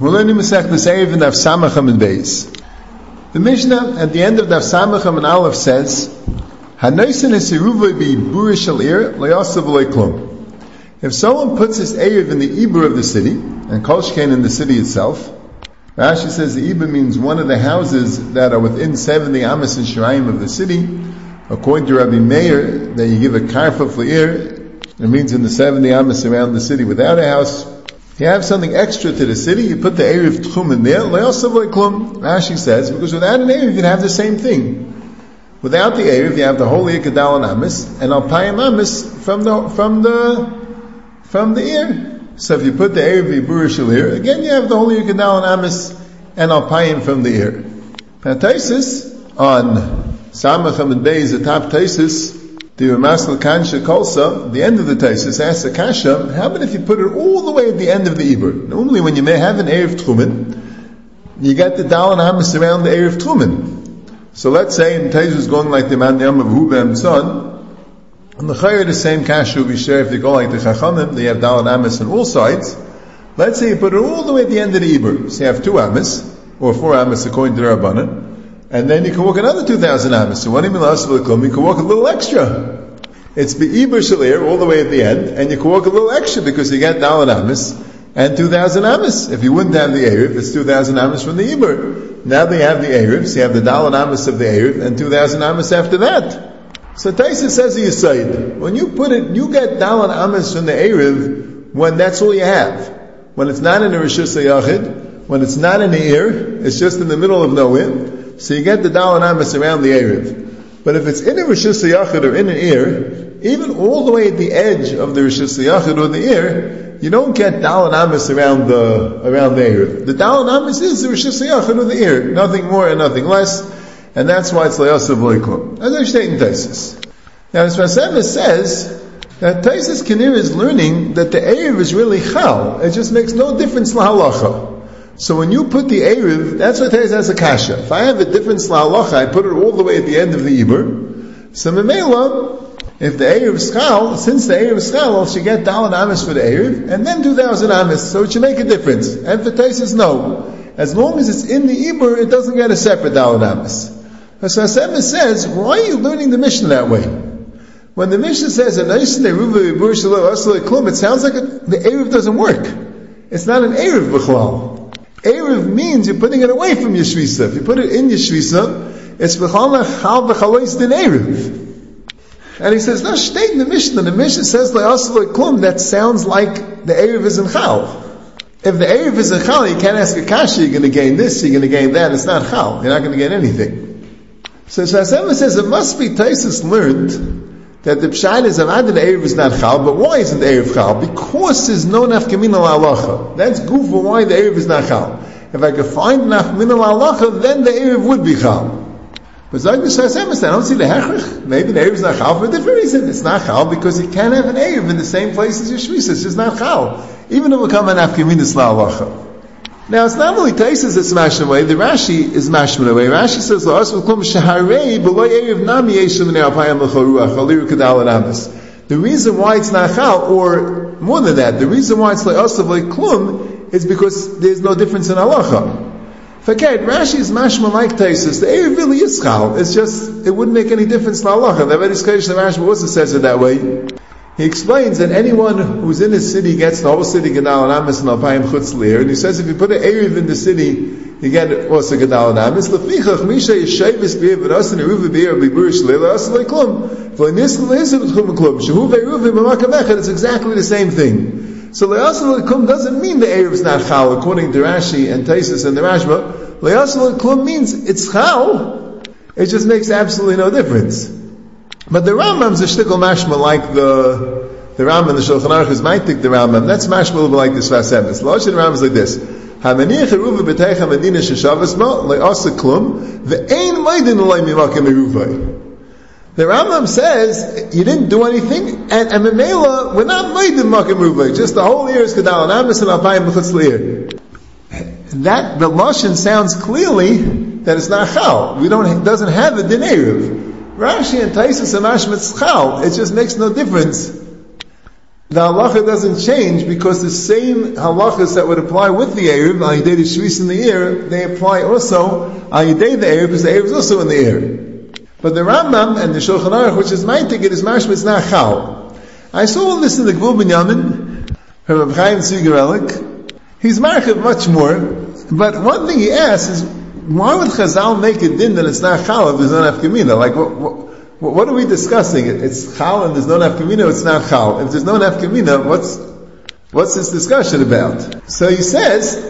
We're learning and Beis. The Mishnah at the end of Daf Samacham and Aleph says. If someone puts his Erev in the Ibur of the city, and Kolshkein in the city itself, Rashi says the Ibur means one of the houses that are within 70 Amos and Shiraim of the city. According to Rabbi Meir, that you give a karfa for ir, it means in the 70 Amos around the city without a house, you have something extra to the city, you put the Erev Tchum in there, Rashi says, because without an Erev you'd have the same thing. Without the Erev you have the holy Ikadal and Amis, and Alpayim Amis from the, from the, from the ear. So if you put the Erev Yibur here, again you have the holy Ikadal and Amis, and Alpayim from the ear. Now on Samacham and Beis, the top Taisis, the Ramasal Kansha Kolsa, the end of the Taisis, asks a Kasha, how about if you put it all the way at the end of the Ibur? Normally when you may have an Erev Tchumen, you get the Dal and Hamas around the Erev Tchumen. So let's say in Taisus is going like the Man Yam of Hubem son, and the Chayr the same Kasha will be shared if they go like the Chachamim, they have Dal and Hamas on all sides. Let's say you put it all the way at the end of the Ibur. So you have two Hamas, or four Hamas according to the Rabbanan and then you can walk another 2,000 amos. So when you mean You can walk a little extra. It's the Iber Shalir all the way at the end, and you can walk a little extra because you get Dalan Amos and 2,000 Amos. If you wouldn't have the Erev, it's 2,000 Amos from the Iber. Now they have the Erev, so you have the Dalan Amos of the Erev and 2,000 Amos after that. So Taisa says to Yisaid, when you put it, you get Dalan Amos from the Erev when that's all you have. When it's not in the Rishus Yachid, when it's not in the ear, it's just in the middle of nowhere, so you get the Dal Amis around the Erev. But if it's in a Rishus Yachid or in an ear, even all the way at the edge of the Rishus Yachid or the ear, you don't get Dal Amis around the, around the Erev. The Dal Amis is the Rishus Yachid or the ear. Nothing more and nothing less. And that's why it's Layasav Loikum. As I state in Taisis. Now, as Rasema says, that Taisis Kinir is learning that the Erev is really Chal. It just makes no difference in halacha. So when you put the Erev, that's what says as a kasha. If I have a different slalacha, I put it all the way at the end of the Eber. So Memela, if the Erev Schal, since the Erev Schal, she get Dalan Amis for the Erev, and then 2,000 Amis, so it should make a difference. And for says no. As long as it's in the Eber, it doesn't get a separate Dalan Amis. So Hashem says, why are you learning the Mishnah that way? When the Mishnah says, it sounds like the Erev doesn't work. It's not an Erev B'chlal. Erev means you're putting it away from your shvisa. If you put it in your shvisa, it's v'chal chal din Erev. And he says, no, state in the Mishnah. The Mishnah says, klum, that sounds like the Erev is in chal. If the Erev is in chal, you can't ask a kasha, you're going to gain this, you're going to gain that, it's not chal. You're not going to gain anything. So Shasema says, it must be Taisus learned that the pshat is avad the erev is not chal, but why isn't erev chal? Because there's no nafkamina la'alacha. That's goof for why the erev is not chal. If I could find nafkamina la'alacha, then the erev would be chal. But Zag Hashem I don't see the hechrich. Maybe the erev is not chal for a different reason. It's not chal because you can't have an erev in the same place as your shvisa. It's just not chal. Even if it come an nafkamina la'alacha. Now it's not only Taisus that's mashing away, the Rashi is mashing away. Rashi says, The reason why it's not chal, or more than that, the reason why it's like us klum, is because there's no difference in halacha. Forget, Rashi is mashma like Taisus. The Erev really is chal. It's just, it wouldn't make any difference in halacha. The very sketch of Rashi also says it that way. He explains that anyone who's in his city gets the whole city Gadal and Amis and Alpayim Chutz And he says if you put an Erev in the city, you get also Gadal and Amis. Lefichach Misha Yeshayvis B'ir V'ras and Eruv B'ir B'ibur Shleila As Leiklum. V'nis L'Isr B'chum Klum. Shehu V'eruv B'makam Echad. It's exactly the same thing. So Le'asal Leiklum doesn't mean the Erev is not Chal according to Rashi and Taisus and the Rashba. Le'asal Leiklum means it's Chal. It just makes absolutely no difference. But the Rambam's a shtickle mashma like the the Rambam, the Shulchan Aruch is might the Rambam. That's mashma like this Vasemis. Loshin Rambam is like this. Hamaniach eruva b'teicha medina sheshavas ma le'asa klum ve'ein maidin olay mimakim eruvay. The Rambam says you didn't do anything, and, and Memela, we're not maidin makim eruvay. Just the whole year is kedal and amis and alpayim b'chutz That the lashon sounds clearly that it's not chal. We don't it doesn't have a din Rashi and Taisus and Mashmitz Chal. It just makes no difference. the halacha doesn't change because the same halachas that would apply with the Erev, al yidei the shvis in the air, they apply also al yidei the Erev because the Erev is also in the air. But the Rambam and the Shulchan Aruch, which is my ticket, is mashmitz nachal. I saw all this in the Gvul Binyamin from Reb Chaim Tzvigerelik. He's marketed much more, but one thing he asks is, why would Chazal make a din that it's not chal if there's no nafkamina? Like, what, what, what are we discussing? It's chal and there's no nafkamina, it's not chal. If there's no nafkamina, what's, what's this discussion about? So he says,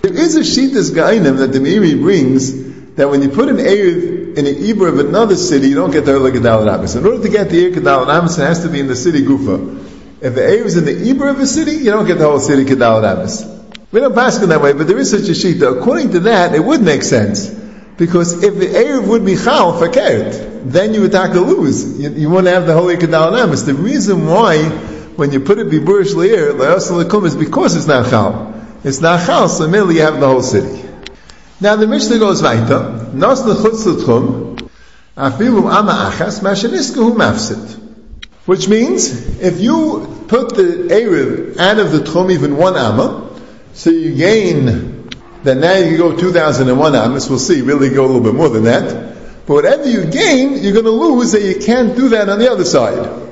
there is a shittas ga'inim that the Meiri brings that when you put an Erev in an Ibra of another city, you don't get the Erla Gedal Amis. In order to get the Erev Gedal Amis, it has to be in the city Gufa. If the Erev is in the Ibra of a city, you don't get the whole city Gedal Amis. We don't pass it that way, but there is such a shita. According to that, it would make sense. Because if the Erev would be Chal, fakert, then you would have to lose. You, you wouldn't have the holy Kedal Namas. The reason why, when you put it Biburish Leir, Le'asalakum, is because it's not Chal. It's not Chal, so merely you have the whole city. Now the Mishnah goes weiter. Nos lechutz l'tchum, afilu ama achas, mashaniskahu mafsit. Which means, if you put the Erev out of the Tchum even one Amma, so you gain, that now you go 2001 Amas, we'll see, really go a little bit more than that. But whatever you gain, you're going to lose, and you can't do that on the other side.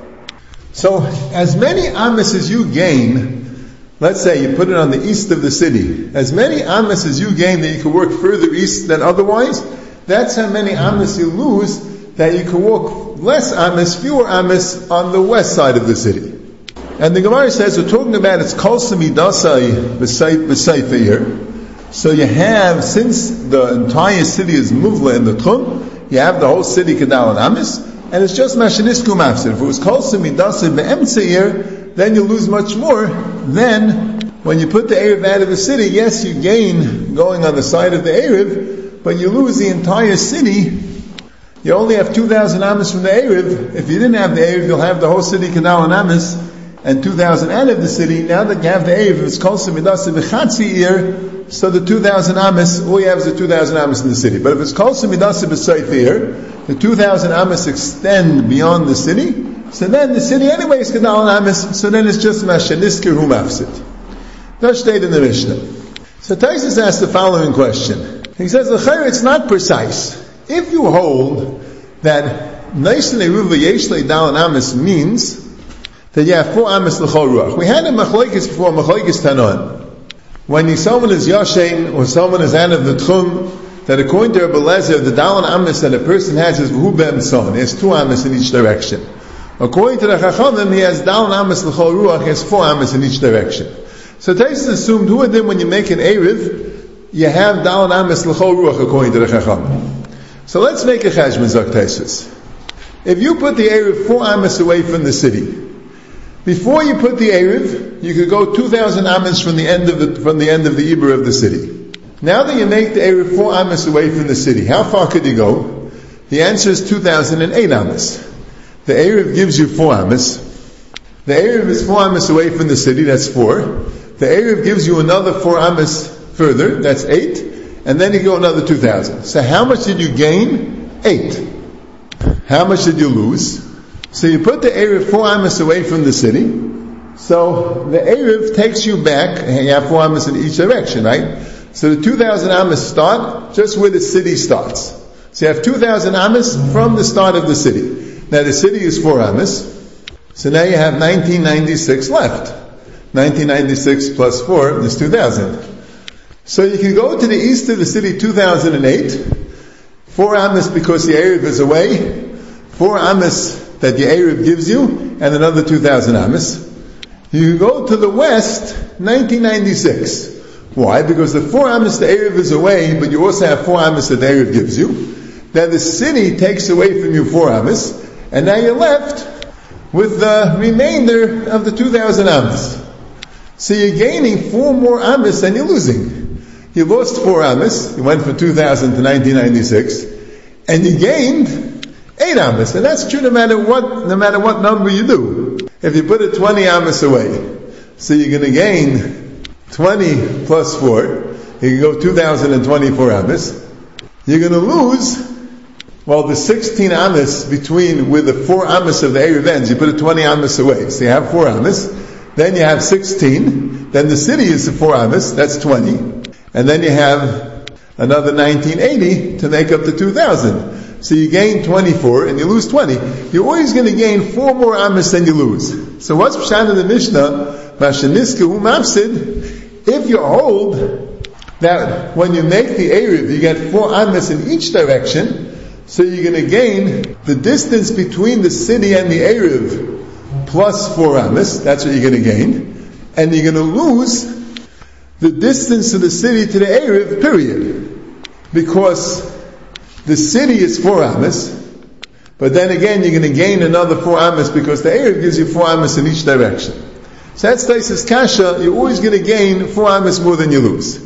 So, as many amas as you gain, let's say you put it on the east of the city, as many amas as you gain that you can work further east than otherwise, that's how many amas you lose that you can walk less amas, fewer amas on the west side of the city. And the Gemara says, we're talking about it's kol samidasai b'seifa here. So you have, since the entire city is muvla in the Tchum, you have the whole city Kedal and Amis, and it's just Mashanisku Mafsir. If it was called Simidasa Be'emtseir, then you lose much more than when you put the Erev out of the city. Yes, you gain going on the side of the Erev, but you lose the entire city. You only have 2,000 Amis from the Erev. If you didn't have the Erev, you'll have the whole city Kedal and Amis, and 2,000 out of the city. Now that you have the Erev, it's called Simidasa Be'chatzi so the 2,000 amis, all you have is the 2,000 amis in the city. But if it's called Simidasa B'Seifir, the 2,000 amis extend beyond the city, so then the city anyway is Kedal amis, so then it's just Mashaniskir Hu Mafsit. That's stated in the Mishnah. So Taisus asks the following question. He says, it's not precise. If you hold that Naisin Eruva Yeshle Dalan Amis means that have four Amis Ruach. We had a Machlaikis before, Machlaikis Tanon when someone is Yashem or someone is out of the Tchum, that according to Rabbi Lezer, the Dalan Amis that a person has is V'hubem Son. He has two Amis in each direction. According to the Chachamim, he has Dalan Amis L'chol Ruach, he has four Amis in each direction. So Taisus assumed who of them when you make an Erev, you have Dalan Amis L'chol Ruach according to the Chachamim. So let's make a Cheshbon Zak Taisus. If you put the Erev four Amis away from the city, before you put the Erev, you could go 2,000 amas from the end of the, from the end of the Ibra of the city. Now that you make the Erev 4 amas away from the city, how far could you go? The answer is 2,008 amas. The Erev gives you 4 amas. The Erev is 4 amas away from the city, that's 4. The Erev gives you another 4 amas further, that's 8. And then you go another 2,000. So how much did you gain? 8. How much did you lose? So you put the Erev four amas away from the city. So the Erev takes you back, and you have four amas in each direction, right? So the 2,000 amas start just where the city starts. So you have 2,000 amas from the start of the city. Now the city is four amas. So now you have 1996 left. 1996 plus 4 is 2000. So you can go to the east of the city 2008, 4 amas because the Erev is away, 4 amas that the Erev gives you, and another 2,000 amas. You go to the west, 1996. Why? Because the four amas the Erev is away, but you also have four amas that the Erev gives you. Then the city takes away from you four amas, and now you're left with the remainder of the 2,000 amas. So you're gaining four more amas than you're losing. You lost four amas, you went from 2000 to 1996, and you gained eight amas, and that's true no matter what, no matter what number you do. If you put it 20 amas away, so you're going to gain 20 plus 4, you can go 2024 amas. You're going to lose, well, the 16 amas between, with the 4 amas of the Erev ends, you put it 20 amas away. So you have 4 amas. Then you have 16. Then the city is the four amas, that's 20. And then you have another 1980 to make up the 2000. So you gain 24 and you lose 20. You're always going to gain four more amas than you lose. So what's Pshat in the Mishnah? Mashaniska umapsid. If you hold that when you make the Erev, you get four amas in each direction, so you're going to gain the distance between the city and the Erev plus four amas. That's what you're going to gain. And you're going to lose the distance to the city to the Erev, period. Because the city is four amas, but then again you're going to gain another four amas because the Erev gives you four amas in each direction. So that's Taisis Kasha, you're always going to gain four amas more than you lose.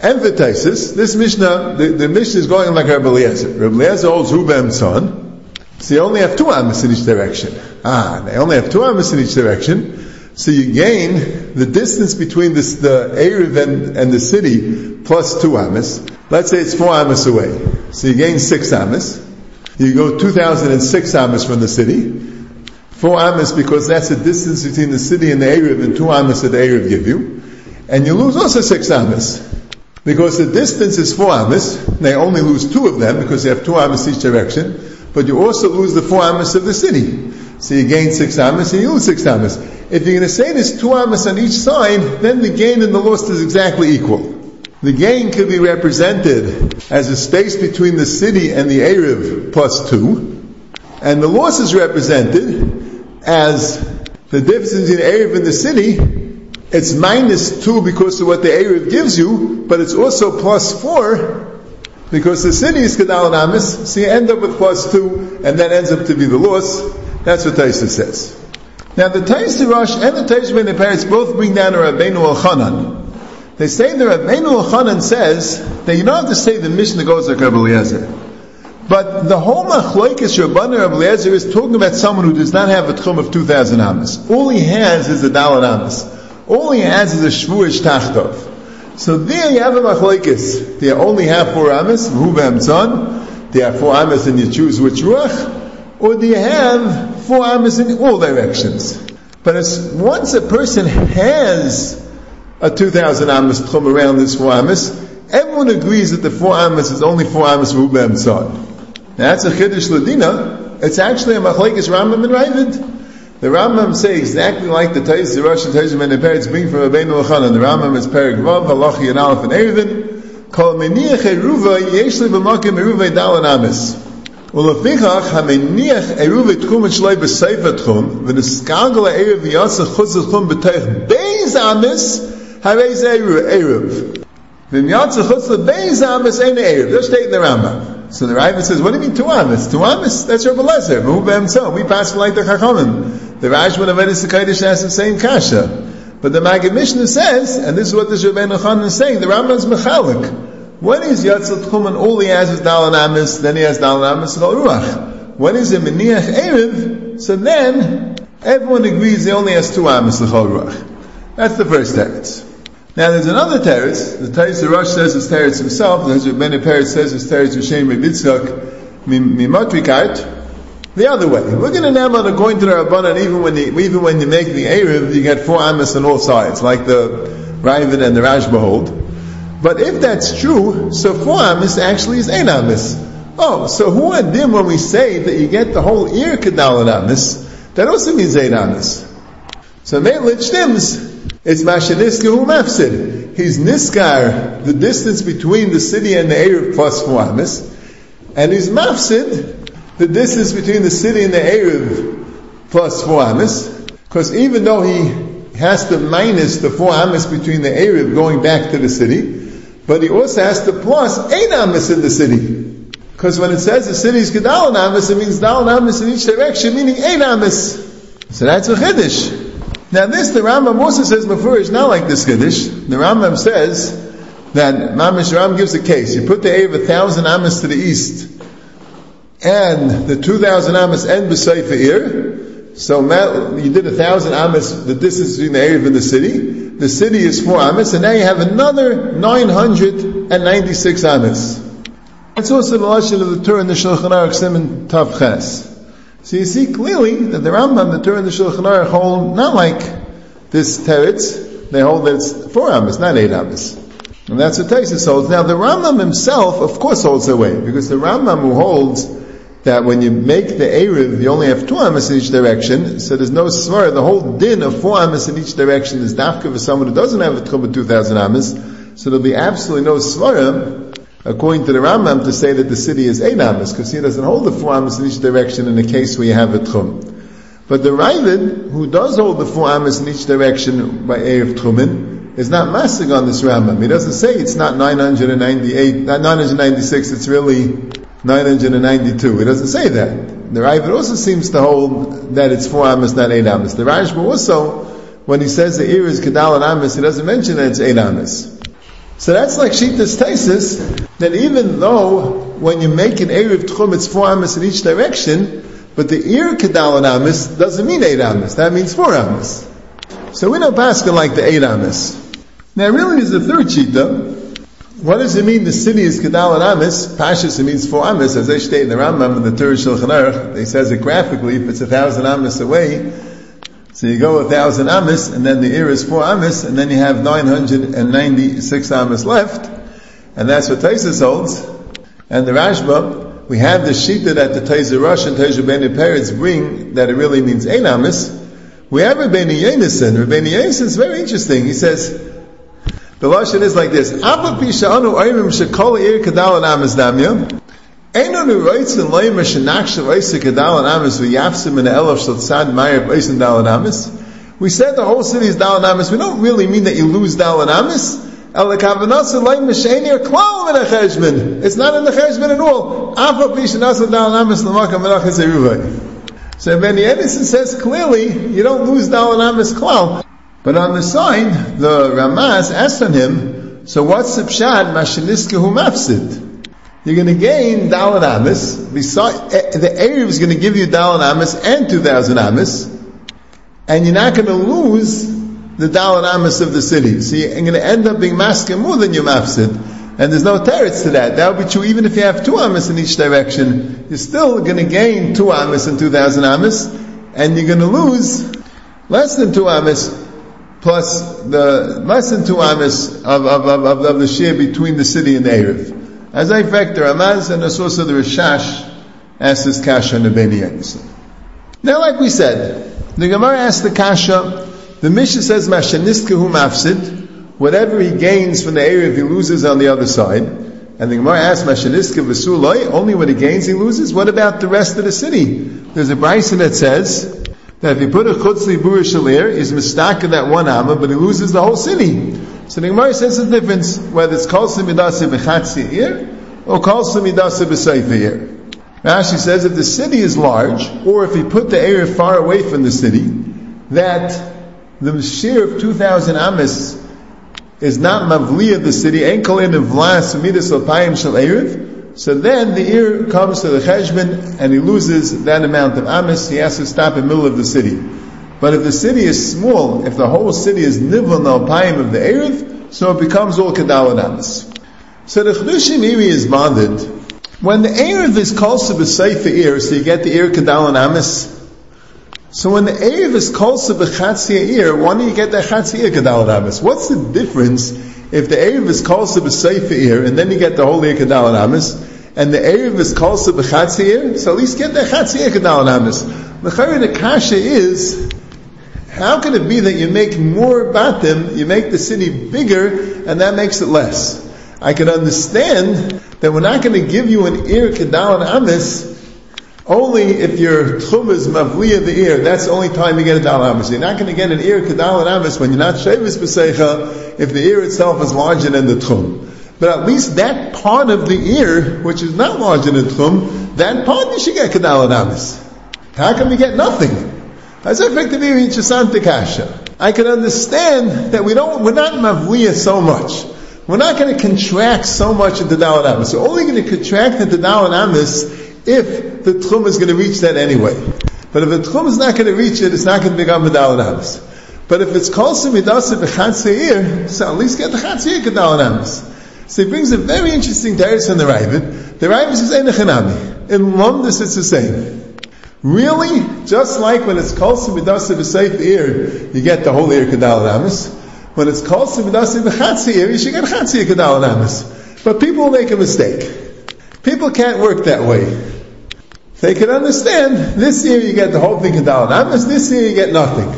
Emphasis, this Mishnah, the, the Mishnah is going like Rabbi Eliezer. Rabbi Eliezer holds Rubem son, so you only have two amas in each direction. Ah, they only have two amas in each direction, so you gain the distance between this, the Erev and, and the city plus two amas. Let's say it's four amas away. So you gain six amas. You go 2006 amas from the city. Four amas because that's the distance between the city and the Erev and two amas that the Erev give you. And you lose also six amas. Because the distance is four amas, they only lose two of them because they have two amas each direction, but you also lose the four amas of the city. So you gain six amas and you lose six amas. If you're going to say there's two amas on each side, then the gain and the loss is exactly equal. The gain could be represented as a space between the city and the Erev plus two, and the loss is represented as the difference between Erev and the city it's minus two because of what the Erev gives you, but it's also plus four because the city is Kedal and Amis, so you end up with plus two, and that ends up to be the loss. That's what Taisa says. Now the Taisa Rosh and the Taisa Ben both bring down a Rabbeinu Al They say the Rabbeinu Al says that you don't have to say the Mishnah goes like Rabbi Eliezer. But the whole Machlokes Rabbanim Rabbi Eliezer is talking about someone who does not have a tchum of 2,000 amas. All he has is a dalat amas. All he has is a shvuish tachtov. So there you have a machlekes. They only have four amas, Rubam son. They have four amas and you choose which ruach. Or do you have four amas in all directions? But once a person has a 2,000 amas Tchum around this 4 amas. Everyone agrees that the 4 amas is only 4 amas Rubem Tzad. Now that's a Chiddush Ladina. It's actually a Machlekes Rambam and Ravid. The Rambam say exactly like the Taiz, the Russian Taiz, and the parents bring from Rabbeinu Elchanan. The Rambam is Perik Vav, Halachi and Aleph and Erevin. Kol meniach eruva yeshli b'makim eruva dalan amis. ולפיכך המניח עירוב התחום שלו בסייף התחום ונסקגל הערב יעשה חוץ התחום בתוך בייז אמס Haray's Eruv. V'miyatzu chutz lebeis amis ein Eruv. They're stating the Rambam. So the Rambam says, what do you mean two amis? Two amis? That's your Lezer. We pass like the Chachamim. The Rashman of Edis Sekaidish has the same kasha. But the Maggid Mishnah says, and this is what the Shabbat Nechon is saying, the Rambam is mechalik. When is Yatzel Tchumen, all he has is Dalan Amis, then he has Dalan Amis and Al Ruach. When is a Meniach Erev, so then everyone agrees he only has two Amis L'chol Ruach. That's the first text. Now there's another teretz. The teretz the Rosh says is teretz himself. The Rebbeinu Peretz says is teretz Hashem Rebitzchak Mimatrikart. The other way. We're going to now according to the Rabbanan, even when you, even when you make the Erev, you get four Amos on all sides, like the Ravid and the Rashba hold. But if that's true, so four Amos actually is eight Amos. Oh, so who adim when we say that you get the whole ear Kedal Amos, that also means eight Amos. So Meilit Shtims, it's Mashaniska who mafsid. He's Niskar, the distance between the city and the Erev plus four Amos, and he's mafsid, the distance between the city and the Erev plus four amas, because even though he has to minus the four amas between the Erev going back to the city, but he also has to plus eight amas in the city. Because when it says the city is Gedal amas, it means Dal amas in each direction, meaning eight amas. So that's a Chiddush. Now this, the Rambam also says before is not like this Chiddush. The Rambam says that Mamish Ram gives a case. You put the Erev a thousand amas to the east, and the 2,000 amas end beside Ir. So you did a thousand amas, the distance between the area and the city. The city is four amas, and now you have another 996 amas. That's also the lesson of the Torah in the Shulchan Aruch Simon Tav Ches. So you see clearly that the Rambam, the Torah, and the Shulchan Aruch hold not like this teretz, they hold that it's four amas, not eight amas. And that's what Taisus holds. Now the Rambam himself, of course, holds that way, because the Rambam who holds that when you make the Erev, you only have two amas in each direction, so there's no svar. The whole din of four amas in each direction is dafka for someone who doesn't have a tchum of 2,000 amas, so there'll be absolutely no svarim, according to the Rambam, to say that the city is eight amas, because he doesn't hold the four amas in each direction in the case where you have a tchum. But the Ravid, who does hold the four amas in each direction by Erev Tchumen, is not massing on this Rambam. He doesn't say it's not 998, not 996, it's really 992. He doesn't say that. The Ravid also seems to hold that it's four amas, not eight amas. The Rashba also, when he says the ear is Kedal and amas, he doesn't mention that it's eight amas. So that's like Shita's Taisis, that even though when you make an Erev Tchum, it's four amas in each direction, but the ear kedal amis doesn't mean eight amis. That means four amis. So we know Pascha like the eight amis. Now really there's a third shita. What does it mean the city is kedal amis? Pashas it means four amis. As they state in the Rambam and the Torah Shulchan Aruch, they says it graphically, if it's a thousand amis away, so you go a thousand amis, and then the ear is four amis, and then you have 996 amis left, and that's what Taisus holds. And the Rashba, we have the shita that the Taizer Rosh and Taizer Beni Peretz bring that it really means Einamis. We have Rabbeinu Yenison. Rabbeinu Yenison is very interesting. He says, the Lashon is like this, Abba Pisha'anu Ayrim Shekol Ir Kadal and Reitzen Leim Meshanak Shal Eisa Kadal and Amis V'yafsim in Elof Shal Tzad Mayr Eisen Dal and Amis. We said the whole city is Dal and Amis. We don't really mean that you lose Dal and Amis. It's not in the cheshbon at all. So Ben Edison says clearly, you don't lose Dalanamis klal. But on the sign, the Ramaz asked on him, so what's the pshat mashiniskahu mafsid? You're going to gain Dalan Amis. Eh, the Erev is going to give you Dalan Amis and 2,000 Amis. And you're not going to lose the Dalan Amis of the city. So you're going to end up being masking more than your mafsid. And there's no teretz to that. That would be true even if you have two amis in each direction. You're still going to gain two amis and 2,000 amis, and you're going to lose less than two amis plus the less than two amis of, of, of, of, the share between the city and the Erev. As I factor Amaz and the source of the Rishash asks this kasha and the Beni Now, like we said, the Gemara asked the kasha, the Mishnah says, Mashaniskahu mafsid, whatever he gains from the area, he loses on the other side. And the Gemara asks, Mashaniska v'suloi, only what he gains he loses? What about the rest of the city? There's a Bryson that says, that if you put a chutzli burishalir, he's mistak in that one amma, but he loses the whole city. So the Gemara says the difference, whether it's kol semidasi b'chatzi or kol semidasi b'seifa Rashi says if the city is large, or if he put the area far away from the city, that the share of 2,000 amis is not mavli of the city, kolin of vlas midas alpayim shel erev, so then the ear comes to the cheshbon and he loses that amount of amis, he has to stop in the middle of the city. But if the city is small, if the whole city is nivl alpayim of the erev, so it becomes all kedal amis. So the Chedushim Iri is bonded. When the Erev is called to the Seifa ear, so you get the ear Kedal Amis, so when the Erev is called to Bechatzia ear, why don't you get the Chatzia Kedal Amis? What's the difference if the Erev is called to Beseifa ear, and then you get the whole ear Kedal Amis, and the Erev is called ear, so at least get the Chatzia Kedal Amis. The the Kasha is, how can it be that you make more batim, you make the city bigger, and that makes it less? I can understand that we're not going to give you an ear Kedal and Amis only if your tchum is mavliya the ear, that's the only time you get a dal amis. You're not going to get an ear kadal amis when you're not shavis b'seicha if the ear itself is larger than the tchum. But at least that part of the ear, which is not larger than the tchum, that part you should get kadal amis. How can we get nothing? As effectively kasha. I can understand that we don't, we're not mavliya so much. We're not going to contract so much into Dalit Amis. We're only going to contract into Dalit Amis if the tchum is going to reach that anyway. But if the tchum is not going to reach it, it's not going to become medal and But if it's called semidasa b'chatzeir, so at least get the chatzeir kedal and So he brings a very interesting teretz from the Ravid. The Ravid says, Ein In Londis it's the same. Really? Just like when it's Kol Simidasa B'Seif ear, you get the whole ear Kedal Amis. When it's Kol Simidasa B'Chatzi ear, you should get Chatzi Kedal Amis. But people make a mistake. People can't work that way. They can understand, this year you get the whole thing Kedal Amis, this year you get nothing.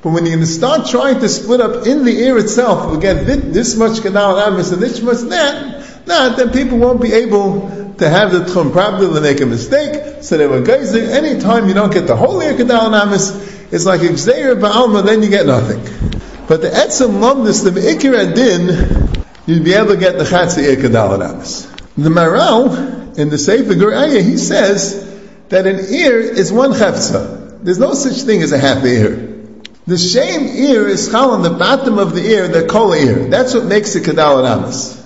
But when you start trying to split up in the ear itself, we get this much Kedal Amis and this much that, nah, then people won't be able to have the tchum. Probably they make a mistake. So they were gazing. Anytime you don't get the whole year kedal namis, it's like exeir ba'alma, then you get nothing. But the etzem lumdis, the me'ikir din, you'd be able to get the chatzah ear kedal namis. The Maral, in the Sefer Guraya, he says that an ear is one chefza. There's no such thing as a half ear. The shame ear is chal on the bottom of the ear, the kol ear. That's what makes it kedal namis.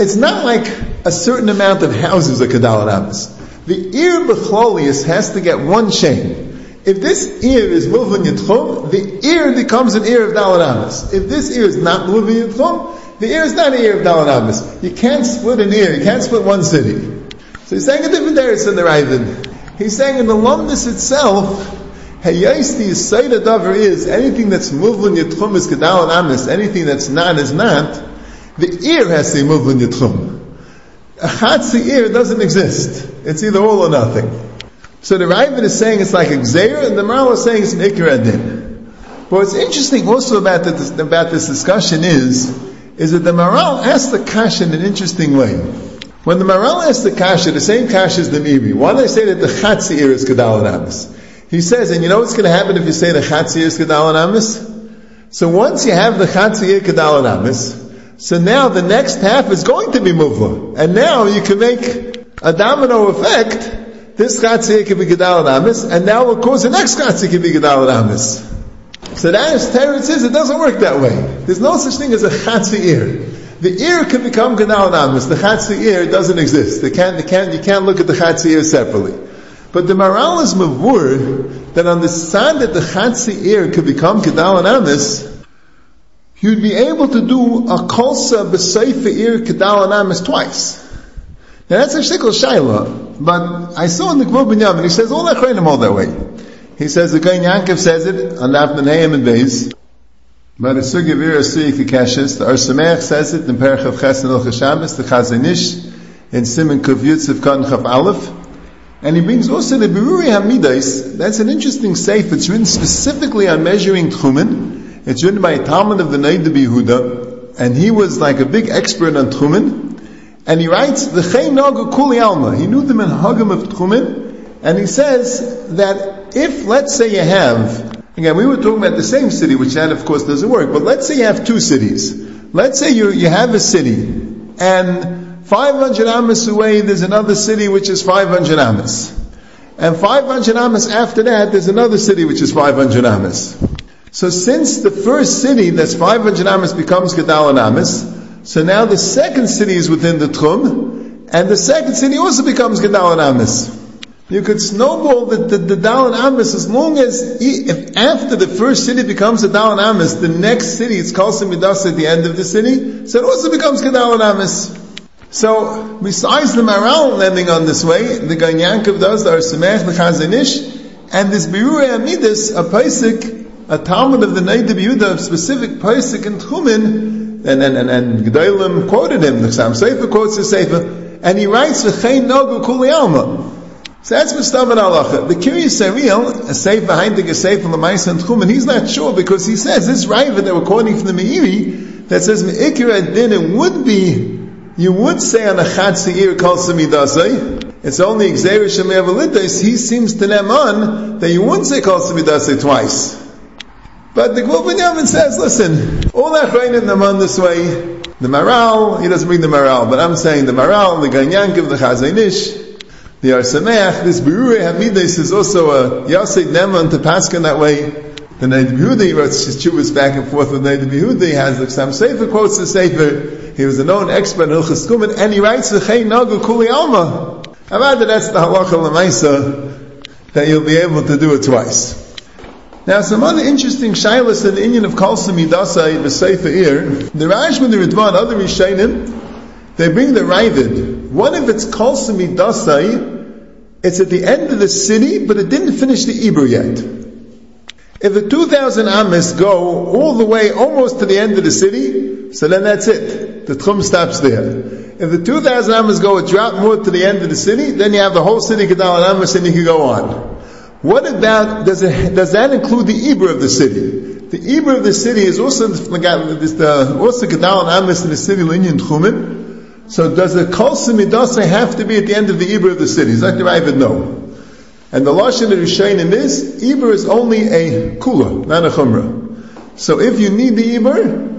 It's not like a certain amount of houses are Kedal Abbas. The ear Bechlolius has to get one chain. If this ear is moving Yitchum, the ear becomes an ear of Dalan. If this ear is not moving Yitchum, the ear is not an ear of Dalan. You can't split an ear, you can't split one city. So he's saying a different derius in the Raiden. He's saying in the Lumnus itself, Hayais the Yisaida Dover is anything that's moving Yitchum is Kedal Abbas, anything that's not is not, the ear has moving Yitchum a chatzi ear doesn't exist. It's either all or nothing. So the Ravid is saying it's like a gzeir, and the Maral is saying it's an ikra din. But what's interesting also about, the, about this discussion is, is that the Maral asked the kasha in an interesting way. When the Maral asked the kasha, the same kasha as the Meiri, why do they say that the chatzi ear is kedal and He says, and you know what's going to happen if you say the chatzi ear is kedal and So once you have the chatzi ear kedal and so now the next half is going to be muvla. And now you can make a domino effect. This chatzir can be gedal amis, and now of course the next chatzir can be gedal amis. So that is Teretz says it doesn't work that way. There's no such thing as a chatzir ear. The ear can become gedal amis. The chatzir ear doesn't exist. They can't, they can't, you can't look at the chatzir ear separately. But the Maral is mavur that on the side that the chatzir ear could become gedal amis, you'd be able to do a kolsa b'seifa ir kedal anamis twice. Now that's a shtickle shaila, but I saw in the Gvul Binyamin, he says all Achreinim all that way. He says the Kohen Yankov says it on Nafnan Hayim and Beis, but the Sugi Vira Suyi the Arsamech says it in Perich of Chesed El Chashamis, the Chazon Ish, in Simon Kuv Yitzif Kan Chav Aleph, and he brings also the Beruri Hamidais, that's an interesting seif, it's written specifically on measuring Tchumen, it's written by a Talmud of the Neid Yehuda, and he was like a big expert on Tchumen. And he writes, the Nagu Kuli Alma. He knew the Menhagim of Tchumen, and he says that if, let's say you have, again, we were talking about the same city, which that of course doesn't work, but let's say you have two cities. Let's say you, you have a city, and 500 amas away, there's another city which is 500 amas. And 500 amas after that, there's another city which is 500 amas. So since the first city that's 500 amas becomes Gedal and Amas, so now the second city is within the Trum, and the second city also becomes Gedal and Amas. You could snowball the, the, the Dal and Amas as long as, if after the first city becomes a Dal and Amas, the next city, it's called Midas at the end of the city, so it also becomes Gedal and Amas. So, besides the Maral landing on this way, the Ganyankov does the Arsamech, the Chazon Ish, and this Birur Amidus, a Paisik, a Talmud of the Neid of Yehuda, specific Pesach and Tchumen, and, and, and, and quoted him, the Sam Sefer quotes the Sefer, and he writes, V'chein nogu kuli alma. So that's Mustafa Alacha. The curious Ariel, a Sefer behind the Sefer Lamais and Tchumen, he's not sure because he says this Riva that we're quoting from the Meiri, that says, Me'ikir din, it would be, you would say on a Chatzir Kol Samidasai, it's only Xer Shemev he seems to them on that you wouldn't say Kol Samidasai twice. But the Gvul Binyamin says, listen, all them on this way, the Maral, he doesn't bring the Maral, but I'm saying the Maral, the Ganyankiv, the Chazon Ish, the Arsameach, this Berure Hamidis is also a Yasei Neman to Paskin that way. The Neid Behudi his chuvas back and forth with Neid Behudi, has the Sam Sefer quotes the Sefer, he was a known expert in Hilchas Kumen, and he writes the Chei Nagu Kuli Alma. About that that's the halacha lemaisa that you'll be able to do it twice. Now, some other interesting shaylas in the Indian of Kol Samidasai, the Sefer Ir, the Rashman, the Ridvan, other Rishainim, they bring the Ravid. What if it's Kol Samidasai, It's at the end of the city, but it didn't finish the Ibr yet. If the 2,000 Amis go all the way almost to the end of the city, so then that's it. The Tchum stops there. If the 2,000 Amis go a drop more to the end of the city, then you have the whole city Kedal and Amis and you can go on. What about, does, it, does that include the Eber of the city? The Eber of the city is also, the, also Kedal and Amis in the city Linyan Tchumen. So does the Kol Simidasa have to be at the end of the Eber of the city? Is that the right? No. And the lashon of Rishayim is Eber is only a kula, not a chumrah. So if you need the Eber,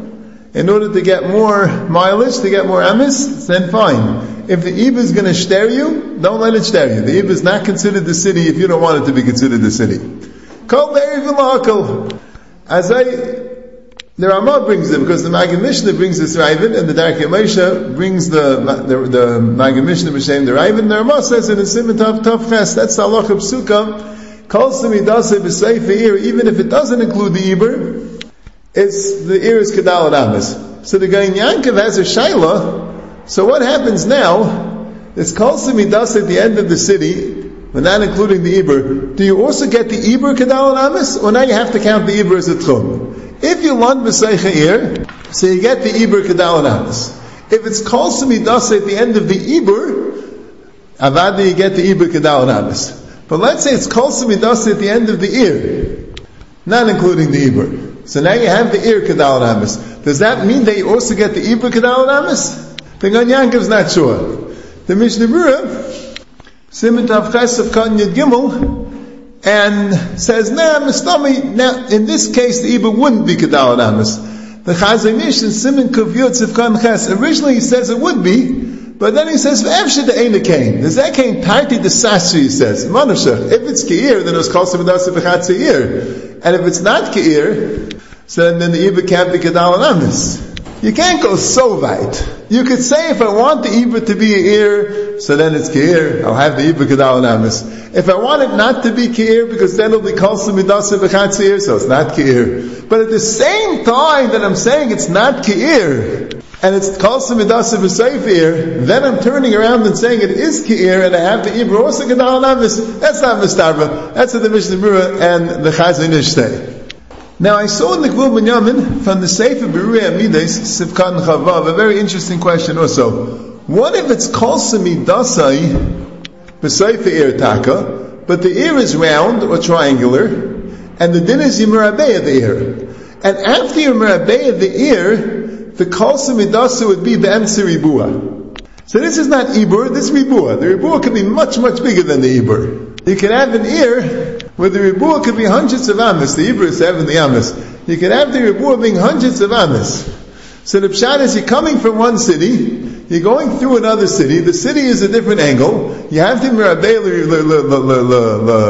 in order to get more mileage, to get more amis, then fine. If the Iber is going to stare you, don't let it stare you. The Iber is not considered the city if you don't want it to be considered the city. Kol As I the Ramah brings it because the Maggid Mishnah brings this Ravid and the Darkei Moshe brings the the, the Maggid Mishnah b'shem the Ravid the Ramah says in the Simon Tav Tav Ches that's the Allah of calls him Idase b'Seif even if it doesn't include the Iber it's the ear is Kedal Amis so the guy in Yankov has a Shaila so what happens now it's called Simidasa at the end of the city but not including the Eber, do you also get the Iber Kedal and Amis, or now you have to count the Eber as a Tchum? If you learn B'Seicha ear, so you get the Ibr Kedal Anas. If it's called Samidasa at the end of the Ibr, Avada you get the Ibr Kedal Anas. But let's say it's called Samidasa at the end of the ear, not including the Eber. So now you have the ear Kedal Anas. Does that mean that you also get the Eber Kedal and The Ganyank is not sure. The Mishnah Berurah, Simon Tav Chesef Kan Yud Gimel, and says, nah, Mistami, now, in this case, the Iba wouldn't be Kedal Amis. The Chazon Ish in Simon Kuviyot Sivkan Ches, originally he says it would be, but then he says, V'evshid the Eina Kain. The Zekain party the Sasri, he says. Manusha. If it's Ki'ir, then it was called Simadasim V'chat And if it's not Ki'ir, so then the Iba can't be Kedal Amis. You can't go so weit. You could say if I want the Ibra to be a ear, so then it's Keir, I'll have the Ibra Kedal Amis. If I want it not to be Keir, because then it'll be Kolsa Midasa V'chatzir, so it's not Keir. But at the same time that I'm saying it's not Keir, and it's Kolsa Midasa V'seifir, then I'm turning around and saying it is Keir, and I have the Ibra also Kedal Amis. That's not Mistarba. That's what the Mishnah Berurah and the Chazon Ish say. Now I saw in the Gvul Binyamin from the Sefer Berurei Amides Sivkan Chavav a very interesting question also. What if it's Kolsami Dasai B'Sefer Ir Taka, but the ear is round or triangular, and the din is Yimurabeh of the ear. And after Yimurabeh of the ear, the Kolsami Dasa would be the Emsi Ribua. So this is not Ibur, this is Ribua. The Ribua could be much, much bigger than the Ibur. You can have an ear where the Ribua could be hundreds of Amis, the Hebrew is seven the Amis. You can have the Ribua being hundreds of Amis. So the Pshat is you're coming from one city, you're going through another city, the city is a different angle, you have the Mirabei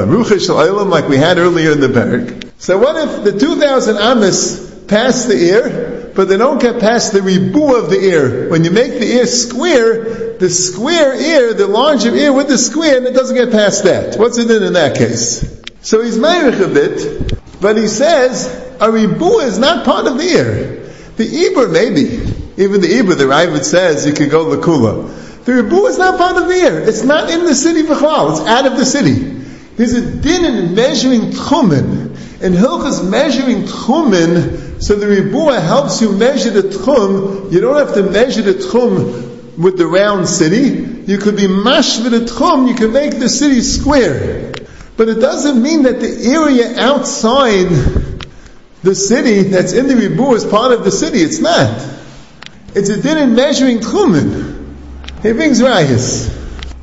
Ruchish like we had earlier in the Barak. So what if the 2,000 Amis pass the ear, but they don't get past the ribu of the ear. When you make the ear square, the square ear, the larger ear with the square, it doesn't get past that. What's it in that case? So he's married a bit, but he says a ribu is not part of the ear. The Ibr maybe. Even the Ibr, the Ravid says you can go lakula. The ribu is not part of the ear. It's not in the city Bechal. It's out of the city. There's a din in measuring tchumen. In Hilchas measuring tchumen, so the ribua helps you measure the tchum. You don't have to measure the tchum with the round city. You could be mash with the tchum. You can make the city square. But it doesn't mean that the area outside the city that's in the Ribu is part of the city. It's not. It's a din in measuring tchumen. He brings rayas.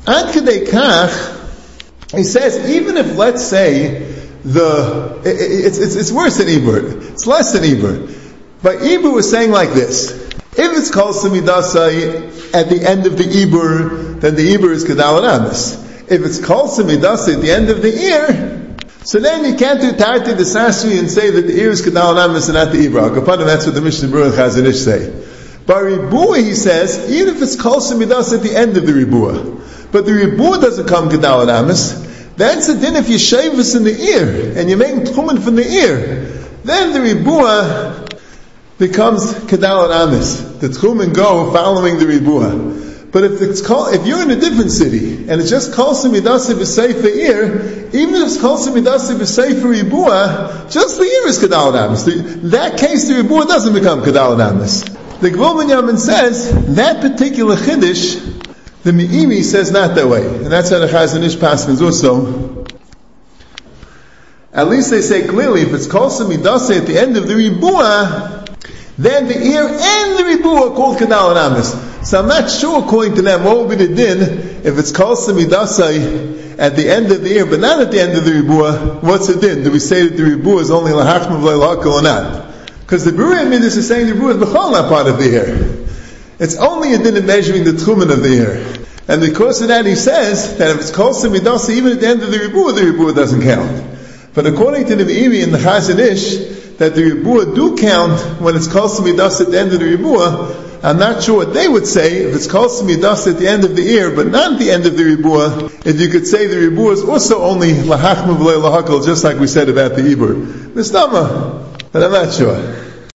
Ad kach, he says, even if let's say the it's, it's, it's worse than Ibur. It's less than Ibur. But Ibur was saying like this: If it's called Samidasai at the end of the Ibur, then the Ibur is Kedal Amis if it's called semidasa at the end of the ear, so then you can't do tarti the sasri and say that the ear is kedal namas and not the ibra. Kapanim, that's what the Mishnah Berurah Chazon Ish say. But ribua, he says, even if it's called semidasa at the end of the ribua, but the ribua doesn't come kedal namas, that's the din if you shave this in the ear and you're making tchumen from the ear. Then the ribua becomes kedal amis. The tchumen go following the ribua. But if it's called, if you're in a different city and it's just kol semidase b'seifer ir, even if it's kol semidase b'seifer ibua, just the ir is kadal adamis. That case, the ibua doesn't become kadal adamis. The Gvul Yamin says that particular chiddush, the Me'imi says not that way, and that's how the Chazon Ish passes also. At least they say clearly, if it's kol semidase at the end of the ibua, then the ear and the ribu are called kanal and amis. So I'm not sure, according to them, what would be the din if it's called samidasai at the end of the year, but not at the end of the ribua? What's the din? Do we say that the ribua is only lahachma v'leilakal or not? Because the Beruah Midas is saying the ribua is b'chol not part of the year. It's only a din of measuring the tchumen of the year. And because of that, he says that if it's called samidasai, even at the end of the ribua, the ribua doesn't count. But according to the Meiri and the Chazon Ish, that the ribua do count when it's called samidas at the end of the ribua, I'm not sure what they would say if it's called samidas at the end of the year, but not at the end of the ribua. If you could say the ribua is also only lahachma lahakal, just like we said about the ibur. Mistama, but I'm not sure.